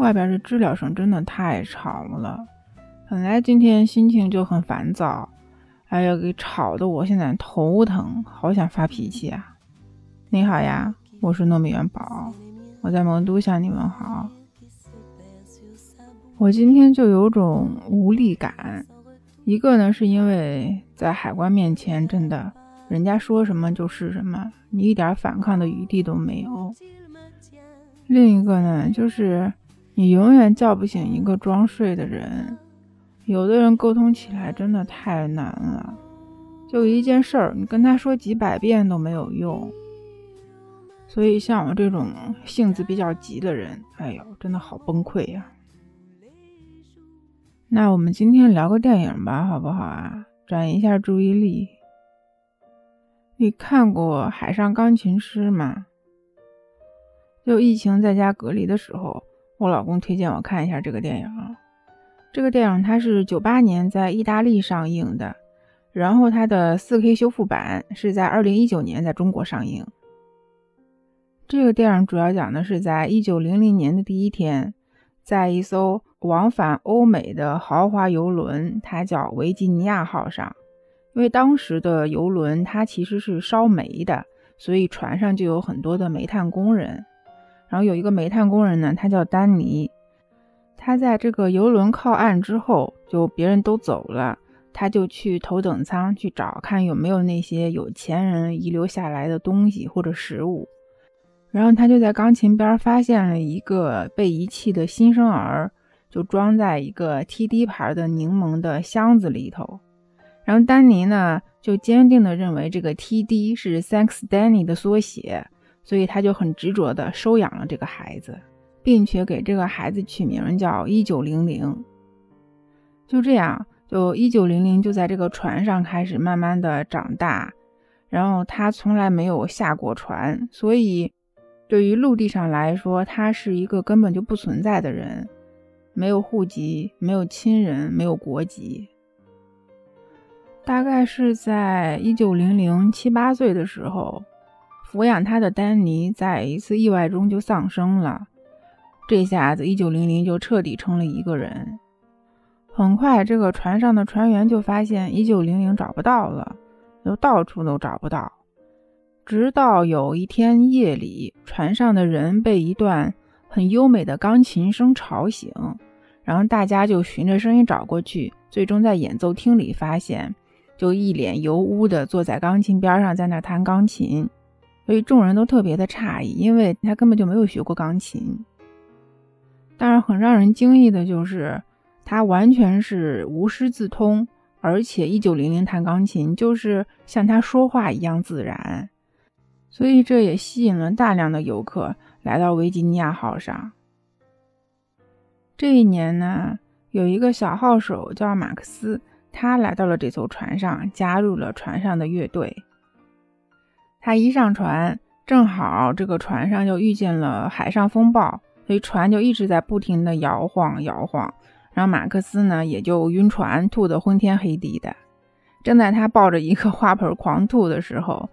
外边的知了声真的太吵了。本来今天心情就很烦躁，哎呀，给吵得我现在头疼，好想发脾气啊！你好呀，我是糯米元宝，我在魔都向你们好。我今天就有种无力感，一个呢是因为在海关面前，真的人家说什么就是什么，你一点反抗的余地都没有；另一个呢就是。你永远叫不醒一个装睡的人，有的人沟通起来真的太难了，就一件事儿，你跟他说几百遍都没有用。所以像我这种性子比较急的人，哎呦，真的好崩溃呀。那我们今天聊个电影吧，好不好啊？转移一下注意力。你看过《海上钢琴师》吗？就疫情在家隔离的时候。我老公推荐我看一下这个电影啊。这个电影它是九八年在意大利上映的，然后它的四 K 修复版是在二零一九年在中国上映。这个电影主要讲的是在一九零零年的第一天，在一艘往返欧美的豪华游轮，它叫维吉尼亚号上，因为当时的游轮它其实是烧煤的，所以船上就有很多的煤炭工人。然后有一个煤炭工人呢，他叫丹尼。他在这个游轮靠岸之后，就别人都走了，他就去头等舱去找，看有没有那些有钱人遗留下来的东西或者食物。然后他就在钢琴边发现了一个被遗弃的新生儿，就装在一个 TD 牌的柠檬的箱子里头。然后丹尼呢，就坚定地认为这个 TD 是 Thanks Danny 的缩写。所以他就很执着地收养了这个孩子，并且给这个孩子取名叫一九零零。就这样，就一九零零就在这个船上开始慢慢的长大。然后他从来没有下过船，所以对于陆地上来说，他是一个根本就不存在的人，没有户籍，没有亲人，没有国籍。大概是在一九零零七八岁的时候。抚养他的丹尼在一次意外中就丧生了，这下子一九零零就彻底成了一个人。很快，这个船上的船员就发现一九零零找不到了，就到处都找不到。直到有一天夜里，船上的人被一段很优美的钢琴声吵醒，然后大家就循着声音找过去，最终在演奏厅里发现，就一脸油污的坐在钢琴边上，在那弹钢琴。所以众人都特别的诧异，因为他根本就没有学过钢琴。但是很让人惊异的就是，他完全是无师自通，而且一九零零弹钢琴就是像他说话一样自然。所以这也吸引了大量的游客来到维吉尼亚号上。这一年呢，有一个小号手叫马克思，他来到了这艘船上，加入了船上的乐队。他一上船，正好这个船上就遇见了海上风暴，所以船就一直在不停的摇晃摇晃。然后马克思呢也就晕船，吐得昏天黑地的。正在他抱着一个花盆狂吐的时候，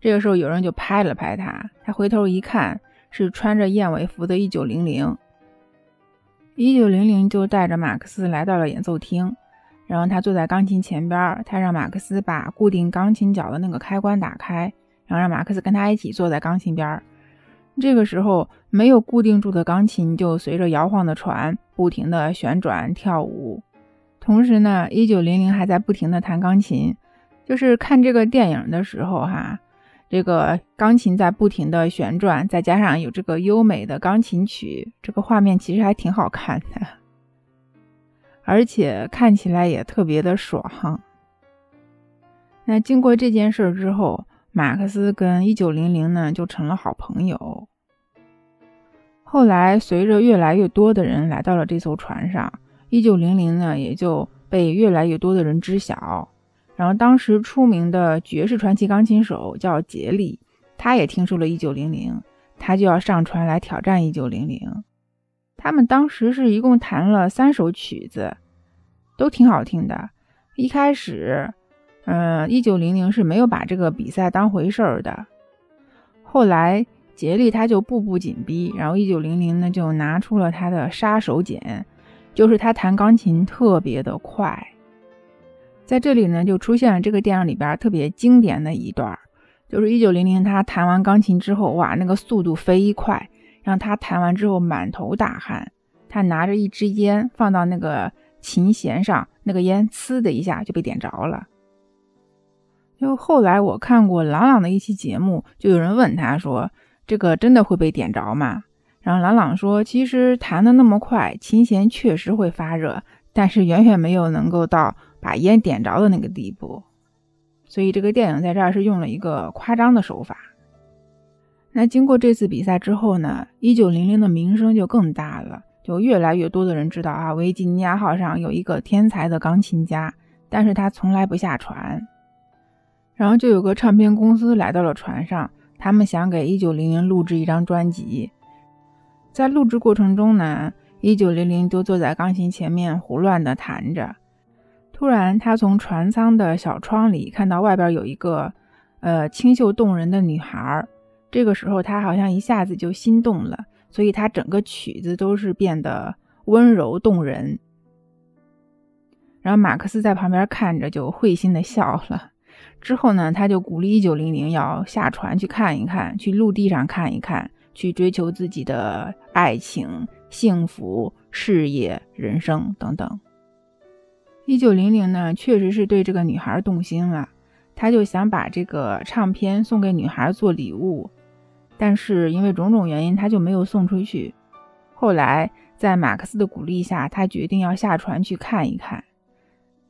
这个时候有人就拍了拍他，他回头一看，是穿着燕尾服的一九零零。一九零零就带着马克思来到了演奏厅，然后他坐在钢琴前边，他让马克思把固定钢琴脚的那个开关打开。然后让马克思跟他一起坐在钢琴边儿。这个时候，没有固定住的钢琴就随着摇晃的船不停地旋转跳舞。同时呢，一九零零还在不停地弹钢琴。就是看这个电影的时候，哈，这个钢琴在不停地旋转，再加上有这个优美的钢琴曲，这个画面其实还挺好看的，而且看起来也特别的爽。那经过这件事之后。马克思跟一九零零呢就成了好朋友。后来，随着越来越多的人来到了这艘船上，一九零零呢也就被越来越多的人知晓。然后，当时出名的爵士传奇钢琴手叫杰里，他也听说了一九零零，他就要上船来挑战一九零零。他们当时是一共弹了三首曲子，都挺好听的。一开始。嗯，一九零零是没有把这个比赛当回事儿的。后来杰利他就步步紧逼，然后一九零零呢就拿出了他的杀手锏，就是他弹钢琴特别的快。在这里呢，就出现了这个电影里边特别经典的一段，就是一九零零他弹完钢琴之后，哇，那个速度飞快，让他弹完之后满头大汗。他拿着一支烟放到那个琴弦上，那个烟呲的一下就被点着了。就后来我看过朗朗的一期节目，就有人问他说：“这个真的会被点着吗？”然后朗朗说：“其实弹的那么快，琴弦确实会发热，但是远远没有能够到把烟点着的那个地步。所以这个电影在这儿是用了一个夸张的手法。那经过这次比赛之后呢，一九零零的名声就更大了。”就越来越多的人知道啊，维吉尼亚号上有一个天才的钢琴家，但是他从来不下船。然后就有个唱片公司来到了船上，他们想给一九零零录制一张专辑。在录制过程中呢，一九零零就坐在钢琴前面胡乱的弹着。突然，他从船舱的小窗里看到外边有一个呃清秀动人的女孩儿。这个时候，他好像一下子就心动了。所以他整个曲子都是变得温柔动人，然后马克思在旁边看着就会心的笑了。之后呢，他就鼓励一九零零要下船去看一看，去陆地上看一看，去追求自己的爱情、幸福、事业、人生等等。一九零零呢，确实是对这个女孩动心了，他就想把这个唱片送给女孩做礼物。但是因为种种原因，他就没有送出去。后来在马克思的鼓励下，他决定要下船去看一看。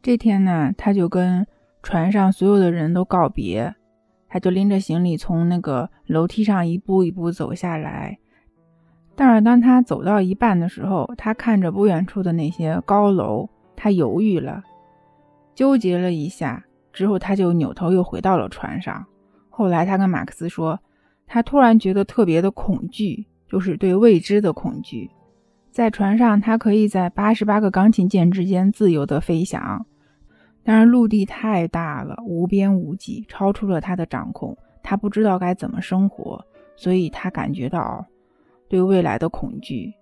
这天呢，他就跟船上所有的人都告别，他就拎着行李从那个楼梯上一步一步走下来。但是当他走到一半的时候，他看着不远处的那些高楼，他犹豫了，纠结了一下，之后他就扭头又回到了船上。后来他跟马克思说。他突然觉得特别的恐惧，就是对未知的恐惧。在船上，他可以在八十八个钢琴键之间自由地飞翔，但是陆地太大了，无边无际，超出了他的掌控。他不知道该怎么生活，所以他感觉到对未来的恐惧。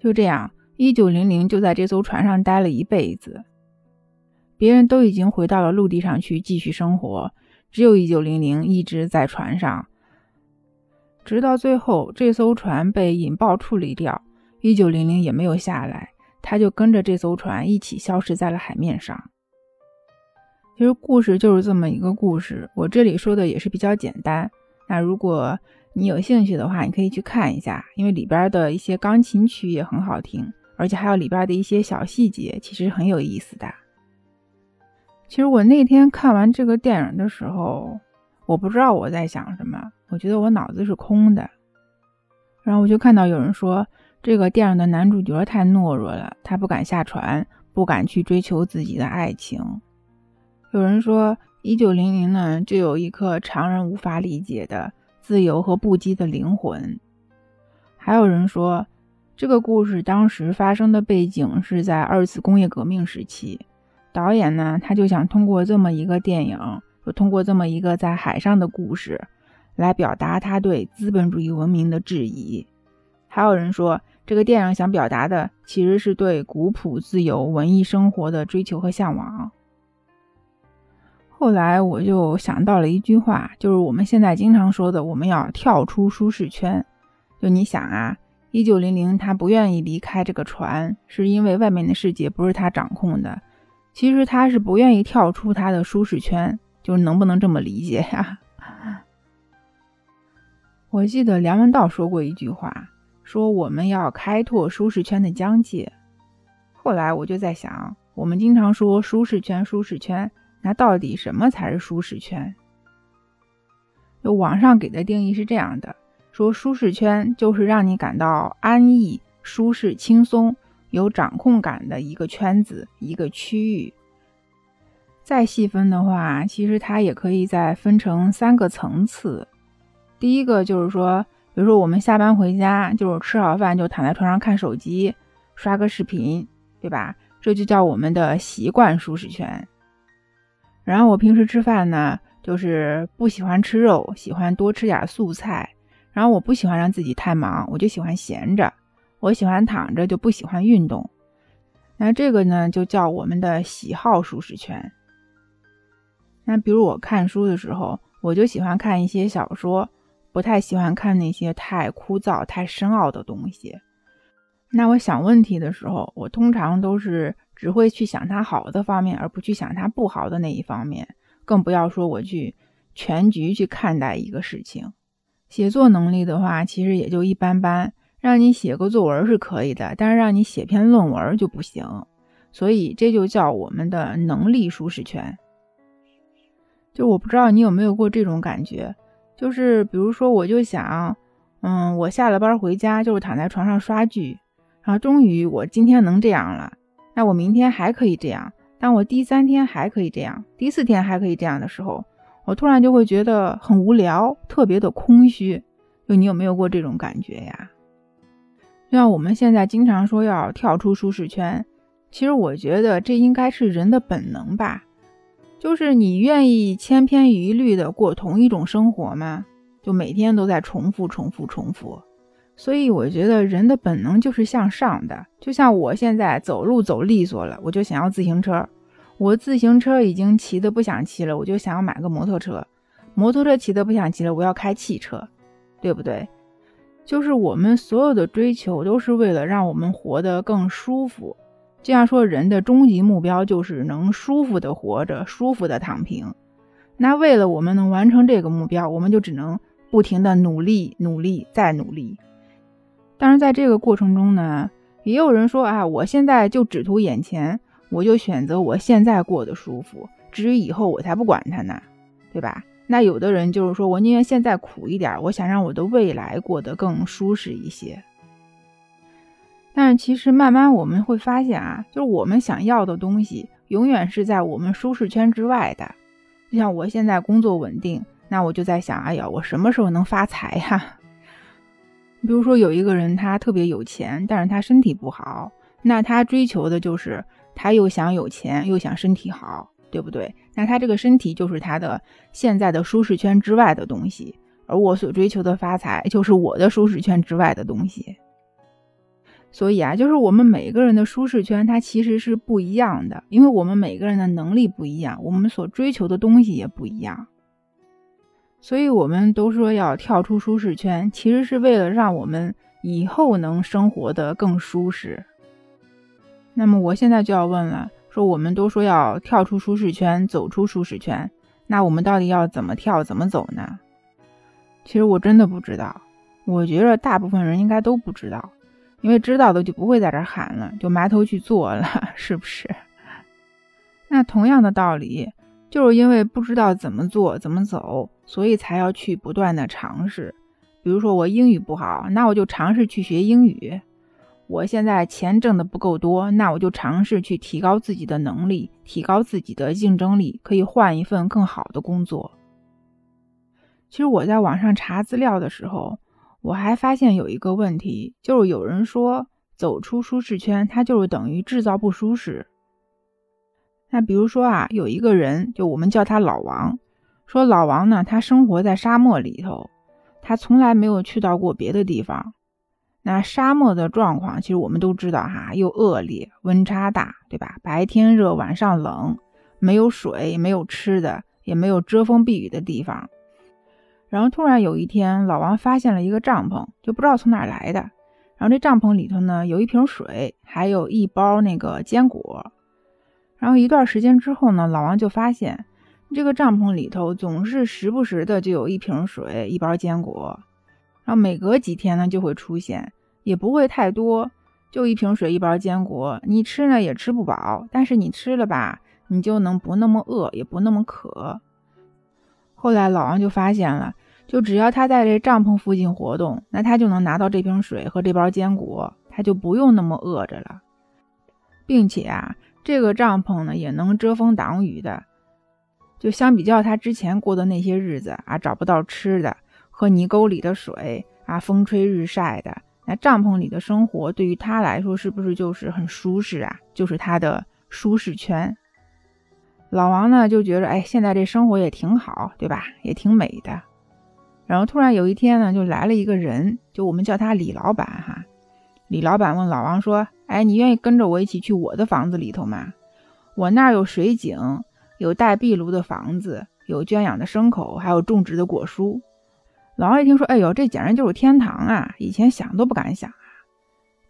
就这样，一九零零就在这艘船上待了一辈子。别人都已经回到了陆地上去继续生活。只有一九零零一直在船上，直到最后这艘船被引爆处理掉，一九零零也没有下来，他就跟着这艘船一起消失在了海面上。其实故事就是这么一个故事，我这里说的也是比较简单。那如果你有兴趣的话，你可以去看一下，因为里边的一些钢琴曲也很好听，而且还有里边的一些小细节，其实很有意思的。其实我那天看完这个电影的时候，我不知道我在想什么，我觉得我脑子是空的。然后我就看到有人说，这个电影的男主角太懦弱了，他不敢下船，不敢去追求自己的爱情。有人说，一九零零呢，就有一颗常人无法理解的自由和不羁的灵魂。还有人说，这个故事当时发生的背景是在二次工业革命时期。导演呢，他就想通过这么一个电影，就通过这么一个在海上的故事，来表达他对资本主义文明的质疑。还有人说，这个电影想表达的其实是对古朴自由文艺生活的追求和向往。后来我就想到了一句话，就是我们现在经常说的，我们要跳出舒适圈。就你想啊，一九零零他不愿意离开这个船，是因为外面的世界不是他掌控的。其实他是不愿意跳出他的舒适圈，就是能不能这么理解呀？我记得梁文道说过一句话，说我们要开拓舒适圈的疆界。后来我就在想，我们经常说舒适圈，舒适圈，那到底什么才是舒适圈？就网上给的定义是这样的：说舒适圈就是让你感到安逸、舒适、轻松。有掌控感的一个圈子，一个区域。再细分的话，其实它也可以再分成三个层次。第一个就是说，比如说我们下班回家，就是吃好饭就躺在床上看手机，刷个视频，对吧？这就叫我们的习惯舒适圈。然后我平时吃饭呢，就是不喜欢吃肉，喜欢多吃点素菜。然后我不喜欢让自己太忙，我就喜欢闲着。我喜欢躺着，就不喜欢运动。那这个呢，就叫我们的喜好舒适圈。那比如我看书的时候，我就喜欢看一些小说，不太喜欢看那些太枯燥、太深奥的东西。那我想问题的时候，我通常都是只会去想它好的方面，而不去想它不好的那一方面。更不要说我去全局去看待一个事情。写作能力的话，其实也就一般般。让你写个作文是可以的，但是让你写篇论文就不行。所以这就叫我们的能力舒适圈。就我不知道你有没有过这种感觉，就是比如说，我就想，嗯，我下了班回家就是躺在床上刷剧，然后终于我今天能这样了，那我明天还可以这样。当我第三天还可以这样，第四天还可以这样的时候，我突然就会觉得很无聊，特别的空虚。就你有没有过这种感觉呀？就像我们现在经常说要跳出舒适圈，其实我觉得这应该是人的本能吧。就是你愿意千篇一律的过同一种生活吗？就每天都在重复、重复、重复。所以我觉得人的本能就是向上的。就像我现在走路走利索了，我就想要自行车。我自行车已经骑得不想骑了，我就想要买个摩托车。摩托车骑得不想骑了，我要开汽车，对不对？就是我们所有的追求都是为了让我们活得更舒服。这样说，人的终极目标就是能舒服的活着，舒服的躺平。那为了我们能完成这个目标，我们就只能不停的努力、努力再努力。但是在这个过程中呢，也有人说啊，我现在就只图眼前，我就选择我现在过得舒服，至于以后我才不管它呢，对吧？那有的人就是说，我宁愿现在苦一点，我想让我的未来过得更舒适一些。但是其实慢慢我们会发现啊，就是我们想要的东西永远是在我们舒适圈之外的。就像我现在工作稳定，那我就在想，哎呀，我什么时候能发财呀？比如说有一个人他特别有钱，但是他身体不好，那他追求的就是他又想有钱又想身体好。对不对？那他这个身体就是他的现在的舒适圈之外的东西，而我所追求的发财就是我的舒适圈之外的东西。所以啊，就是我们每个人的舒适圈，它其实是不一样的，因为我们每个人的能力不一样，我们所追求的东西也不一样。所以，我们都说要跳出舒适圈，其实是为了让我们以后能生活的更舒适。那么，我现在就要问了。说我们都说要跳出舒适圈，走出舒适圈，那我们到底要怎么跳，怎么走呢？其实我真的不知道，我觉得大部分人应该都不知道，因为知道的就不会在这喊了，就埋头去做了，是不是？那同样的道理，就是因为不知道怎么做、怎么走，所以才要去不断的尝试。比如说我英语不好，那我就尝试去学英语。我现在钱挣的不够多，那我就尝试去提高自己的能力，提高自己的竞争力，可以换一份更好的工作。其实我在网上查资料的时候，我还发现有一个问题，就是有人说走出舒适圈，它就是等于制造不舒适。那比如说啊，有一个人，就我们叫他老王，说老王呢，他生活在沙漠里头，他从来没有去到过别的地方。那沙漠的状况，其实我们都知道哈，又恶劣，温差大，对吧？白天热，晚上冷，没有水，没有吃的，也没有遮风避雨的地方。然后突然有一天，老王发现了一个帐篷，就不知道从哪来的。然后这帐篷里头呢，有一瓶水，还有一包那个坚果。然后一段时间之后呢，老王就发现这个帐篷里头总是时不时的就有一瓶水，一包坚果。然后每隔几天呢，就会出现。也不会太多，就一瓶水，一包坚果，你吃呢也吃不饱，但是你吃了吧，你就能不那么饿，也不那么渴。后来老王就发现了，就只要他在这帐篷附近活动，那他就能拿到这瓶水和这包坚果，他就不用那么饿着了，并且啊，这个帐篷呢也能遮风挡雨的，就相比较他之前过的那些日子啊，找不到吃的，喝泥沟里的水啊，风吹日晒的。那帐篷里的生活对于他来说是不是就是很舒适啊？就是他的舒适圈。老王呢就觉得，哎，现在这生活也挺好，对吧？也挺美的。然后突然有一天呢，就来了一个人，就我们叫他李老板哈。李老板问老王说：“哎，你愿意跟着我一起去我的房子里头吗？我那儿有水井，有带壁炉的房子，有圈养的牲口，还有种植的果蔬。”老王一听说，哎呦，这简直就是天堂啊！以前想都不敢想啊。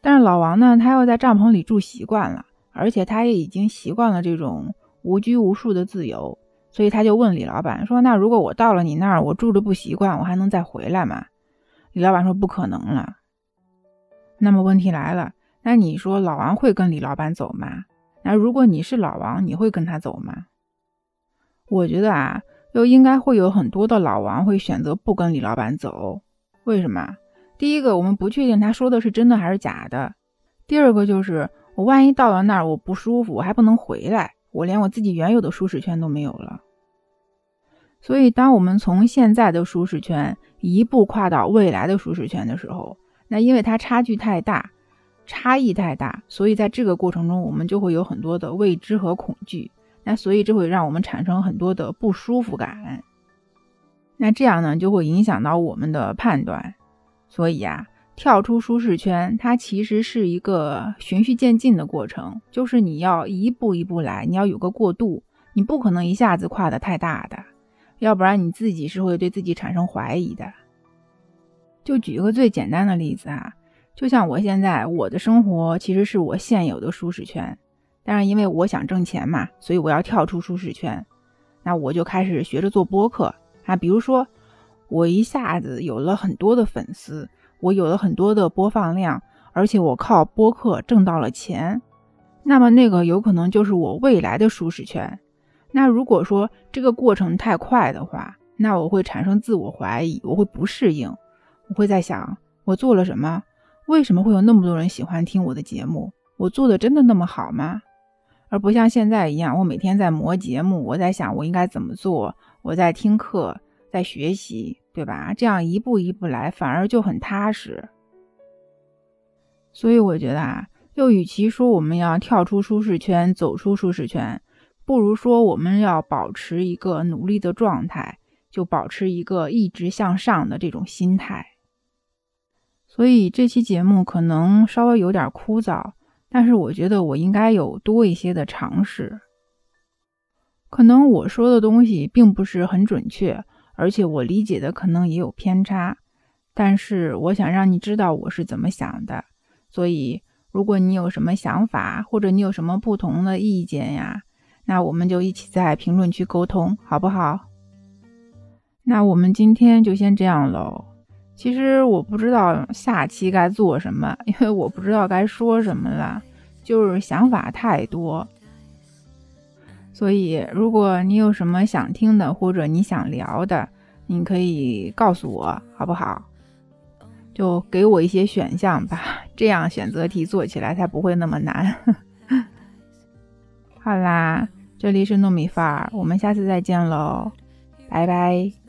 但是老王呢，他又在帐篷里住习惯了，而且他也已经习惯了这种无拘无束的自由。所以他就问李老板说：“那如果我到了你那儿，我住着不习惯，我还能再回来吗？”李老板说：“不可能了。”那么问题来了，那你说老王会跟李老板走吗？那如果你是老王，你会跟他走吗？我觉得啊，又应该会有很多的老王会选择不跟李老板走。为什么？第一个，我们不确定他说的是真的还是假的；第二个，就是我万一到了那儿我不舒服，我还不能回来，我连我自己原有的舒适圈都没有了。所以，当我们从现在的舒适圈一步跨到未来的舒适圈的时候，那因为它差距太大，差异太大，所以在这个过程中，我们就会有很多的未知和恐惧。那所以这会让我们产生很多的不舒服感。那这样呢，就会影响到我们的判断。所以啊，跳出舒适圈，它其实是一个循序渐进的过程，就是你要一步一步来，你要有个过渡，你不可能一下子跨得太大的。要不然你自己是会对自己产生怀疑的。就举一个最简单的例子啊，就像我现在我的生活其实是我现有的舒适圈，但是因为我想挣钱嘛，所以我要跳出舒适圈。那我就开始学着做播客啊，比如说我一下子有了很多的粉丝，我有了很多的播放量，而且我靠播客挣到了钱，那么那个有可能就是我未来的舒适圈。那如果说这个过程太快的话，那我会产生自我怀疑，我会不适应，我会在想我做了什么？为什么会有那么多人喜欢听我的节目？我做的真的那么好吗？而不像现在一样，我每天在磨节目，我在想我应该怎么做，我在听课，在学习，对吧？这样一步一步来，反而就很踏实。所以我觉得啊，又与其说我们要跳出舒适圈，走出舒适圈。不如说，我们要保持一个努力的状态，就保持一个一直向上的这种心态。所以这期节目可能稍微有点枯燥，但是我觉得我应该有多一些的尝试。可能我说的东西并不是很准确，而且我理解的可能也有偏差，但是我想让你知道我是怎么想的。所以，如果你有什么想法，或者你有什么不同的意见呀？那我们就一起在评论区沟通，好不好？那我们今天就先这样喽。其实我不知道下期该做什么，因为我不知道该说什么了，就是想法太多。所以，如果你有什么想听的，或者你想聊的，你可以告诉我，好不好？就给我一些选项吧，这样选择题做起来才不会那么难。好啦。这里是糯米饭儿，我们下次再见喽，拜拜。